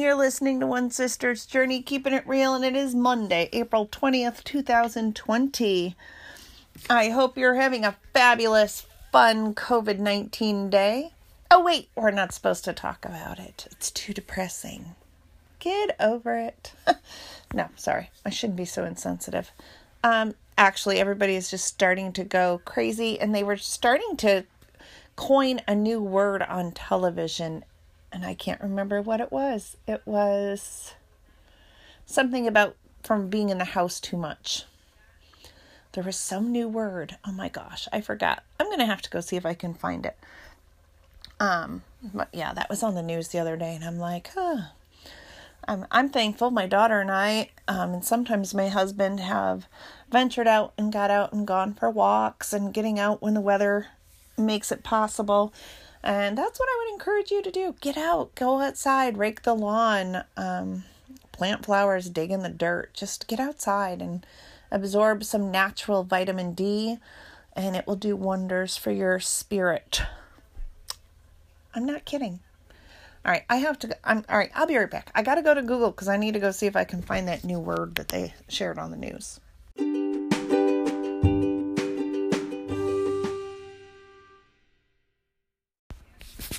you're listening to One Sister's Journey, keeping it real, and it is Monday, April 20th, 2020. I hope you're having a fabulous, fun COVID 19 day. Oh, wait, we're not supposed to talk about it. It's too depressing. Get over it. no, sorry. I shouldn't be so insensitive. Um, actually, everybody is just starting to go crazy, and they were starting to coin a new word on television, and I can't remember what it was. It was something about from being in the house too much. There was some new word. Oh my gosh, I forgot. I'm gonna have to go see if I can find it. Um, yeah, that was on the news the other day, and I'm like, huh. I'm I'm thankful. My daughter and I, um, and sometimes my husband have ventured out and got out and gone for walks and getting out when the weather makes it possible. And that's what I would encourage you to do. Get out, go outside, rake the lawn, um, plant flowers, dig in the dirt. Just get outside and absorb some natural vitamin D, and it will do wonders for your spirit. I'm not kidding. All right, I have to. I'm all right. I'll be right back. I got to go to Google because I need to go see if I can find that new word that they shared on the news.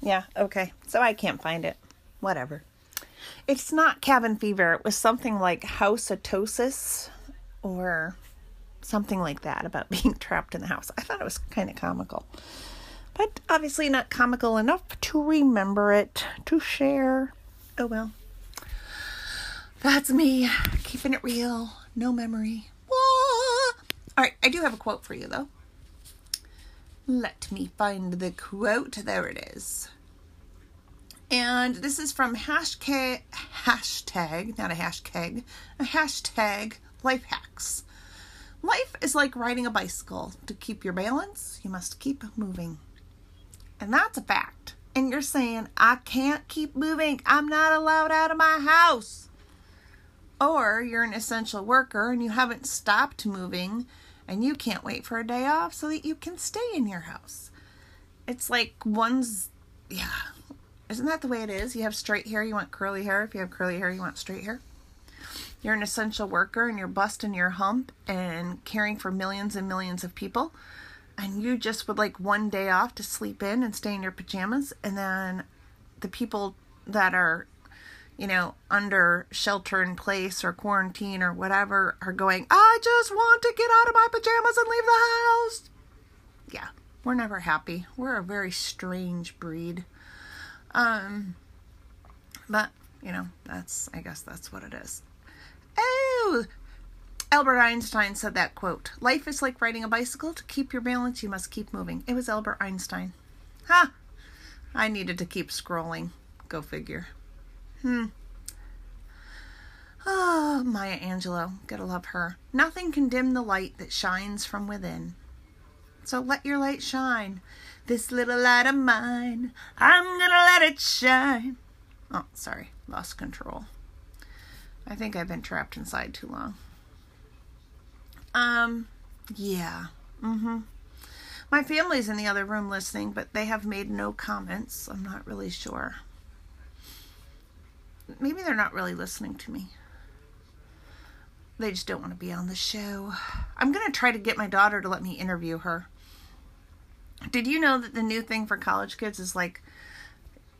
Yeah, okay. So I can't find it. Whatever. It's not cabin fever. It was something like housetosis or something like that about being trapped in the house. I thought it was kind of comical. But obviously not comical enough to remember it, to share. Oh well. That's me, keeping it real, no memory. All right, I do have a quote for you though. Let me find the quote. There it is. And this is from hashtag, hashtag, not a hashtag, a hashtag life hacks. Life is like riding a bicycle. To keep your balance, you must keep moving. And that's a fact. And you're saying, I can't keep moving. I'm not allowed out of my house. Or you're an essential worker and you haven't stopped moving and you can't wait for a day off so that you can stay in your house. It's like one's, yeah. Isn't that the way it is? You have straight hair, you want curly hair. If you have curly hair, you want straight hair. You're an essential worker and you're busting your hump and caring for millions and millions of people. And you just would like one day off to sleep in and stay in your pajamas. And then the people that are you know, under shelter in place or quarantine or whatever are going, I just want to get out of my pajamas and leave the house. Yeah, we're never happy. We're a very strange breed. Um, but, you know, that's, I guess that's what it is. Oh, Albert Einstein said that quote Life is like riding a bicycle. To keep your balance, you must keep moving. It was Albert Einstein. Ha! Huh. I needed to keep scrolling. Go figure. Hmm. Oh, Maya Angelou. Gotta love her. Nothing can dim the light that shines from within. So let your light shine. This little light of mine, I'm gonna let it shine. Oh, sorry. Lost control. I think I've been trapped inside too long. Um, yeah. Mm-hmm. My family's in the other room listening, but they have made no comments. I'm not really sure maybe they're not really listening to me. They just don't want to be on the show. I'm going to try to get my daughter to let me interview her. Did you know that the new thing for college kids is like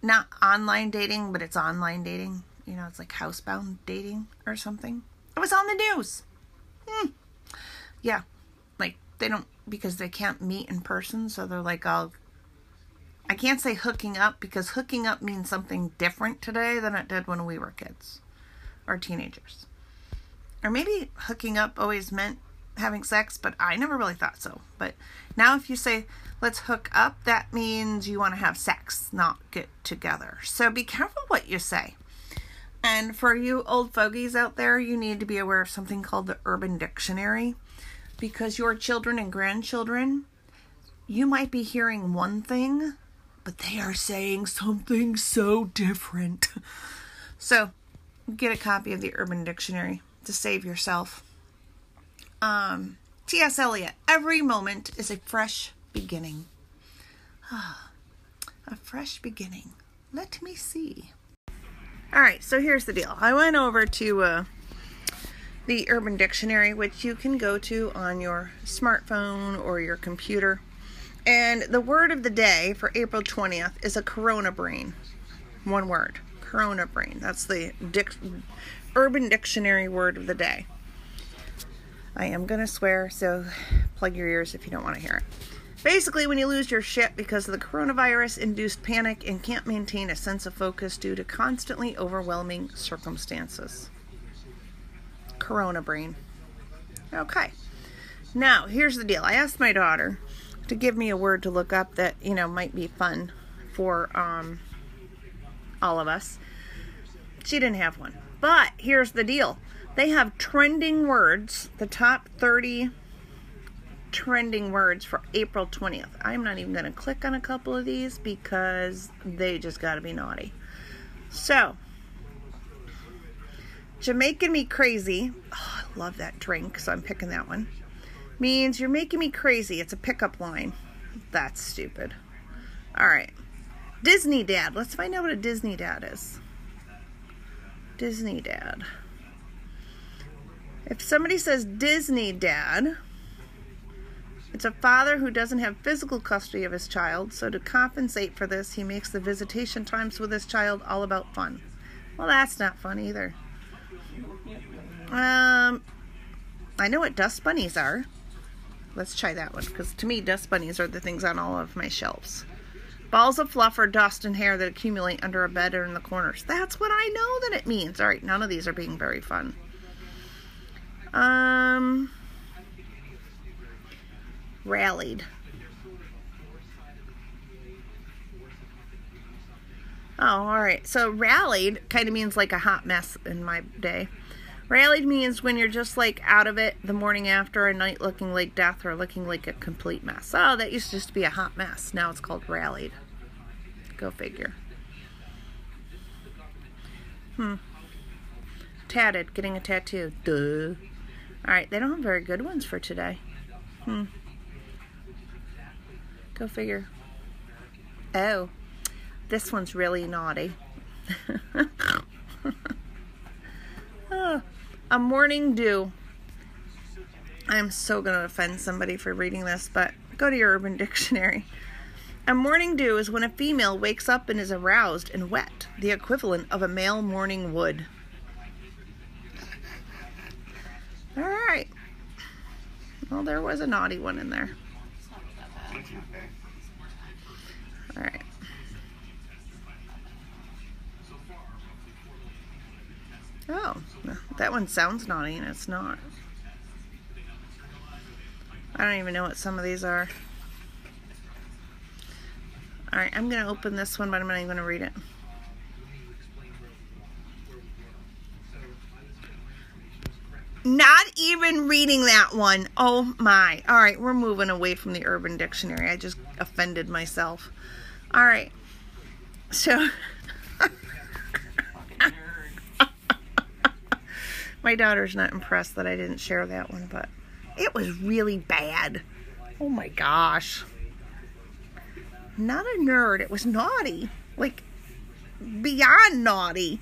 not online dating, but it's online dating? You know, it's like housebound dating or something. It was on the news. Hmm. Yeah. Like they don't because they can't meet in person, so they're like I'll I can't say hooking up because hooking up means something different today than it did when we were kids or teenagers. Or maybe hooking up always meant having sex, but I never really thought so. But now if you say let's hook up, that means you want to have sex, not get together. So be careful what you say. And for you old fogies out there, you need to be aware of something called the Urban Dictionary because your children and grandchildren, you might be hearing one thing but they are saying something so different. So, get a copy of the Urban Dictionary to save yourself. Um, T.S. Eliot, every moment is a fresh beginning. Ah, a fresh beginning. Let me see. All right, so here's the deal. I went over to uh, the Urban Dictionary, which you can go to on your smartphone or your computer. And the word of the day for April 20th is a corona brain. One word corona brain. That's the dic- Urban Dictionary word of the day. I am going to swear, so plug your ears if you don't want to hear it. Basically, when you lose your shit because of the coronavirus induced panic and can't maintain a sense of focus due to constantly overwhelming circumstances. Corona brain. Okay. Now, here's the deal. I asked my daughter to give me a word to look up that, you know, might be fun for um, all of us. She didn't have one. But here's the deal they have trending words, the top 30 trending words for April 20th. I'm not even going to click on a couple of these because they just got to be naughty. So, Jamaican Me Crazy. Oh, I love that drink, so I'm picking that one. Means you're making me crazy. It's a pickup line. That's stupid. All right. Disney Dad. Let's find out what a Disney Dad is. Disney Dad. If somebody says Disney Dad, it's a father who doesn't have physical custody of his child, so to compensate for this, he makes the visitation times with his child all about fun. Well, that's not fun either. Um, I know what dust bunnies are. Let's try that one because to me, dust bunnies are the things on all of my shelves. Balls of fluff or dust and hair that accumulate under a bed or in the corners. That's what I know that it means. All right, none of these are being very fun. Um, rallied. Oh, all right. So rallied kind of means like a hot mess in my day. Rallied means when you're just like out of it the morning after a night looking like death or looking like a complete mess. Oh, that used to just be a hot mess. Now it's called rallied. Go figure. Hmm. Tatted, getting a tattoo. Duh. Alright, they don't have very good ones for today. Hmm. Go figure. Oh, this one's really naughty. oh, a morning dew. I'm so going to offend somebody for reading this, but go to your Urban Dictionary. A morning dew is when a female wakes up and is aroused and wet, the equivalent of a male morning wood. All right. Well, there was a naughty one in there. All right. Oh, that one sounds naughty and it's not. I don't even know what some of these are. Alright, I'm going to open this one, but I'm not even going to read it. Not even reading that one. Oh my. Alright, we're moving away from the Urban Dictionary. I just offended myself. Alright. So. My daughter's not impressed that I didn't share that one, but it was really bad. Oh my gosh. Not a nerd, it was naughty. Like, beyond naughty.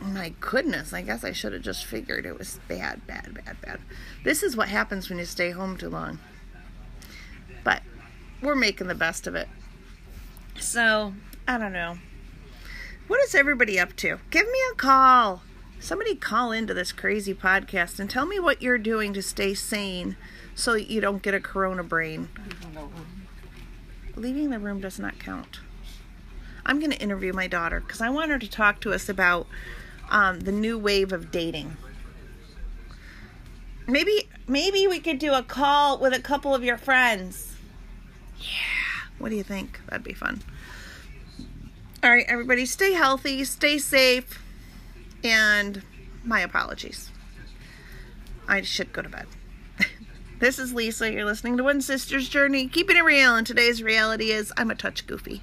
My goodness, I guess I should have just figured it was bad, bad, bad, bad. This is what happens when you stay home too long. But we're making the best of it. So, I don't know. What is everybody up to? Give me a call somebody call into this crazy podcast and tell me what you're doing to stay sane so you don't get a corona brain. Leaving the room does not count. I'm going to interview my daughter because I want her to talk to us about um, the new wave of dating. Maybe maybe we could do a call with a couple of your friends. Yeah, what do you think? That'd be fun. All right, everybody, stay healthy, stay safe and my apologies. I should go to bed. this is Lisa. You're listening to One Sister's Journey, keeping it real, and today's reality is I'm a touch goofy.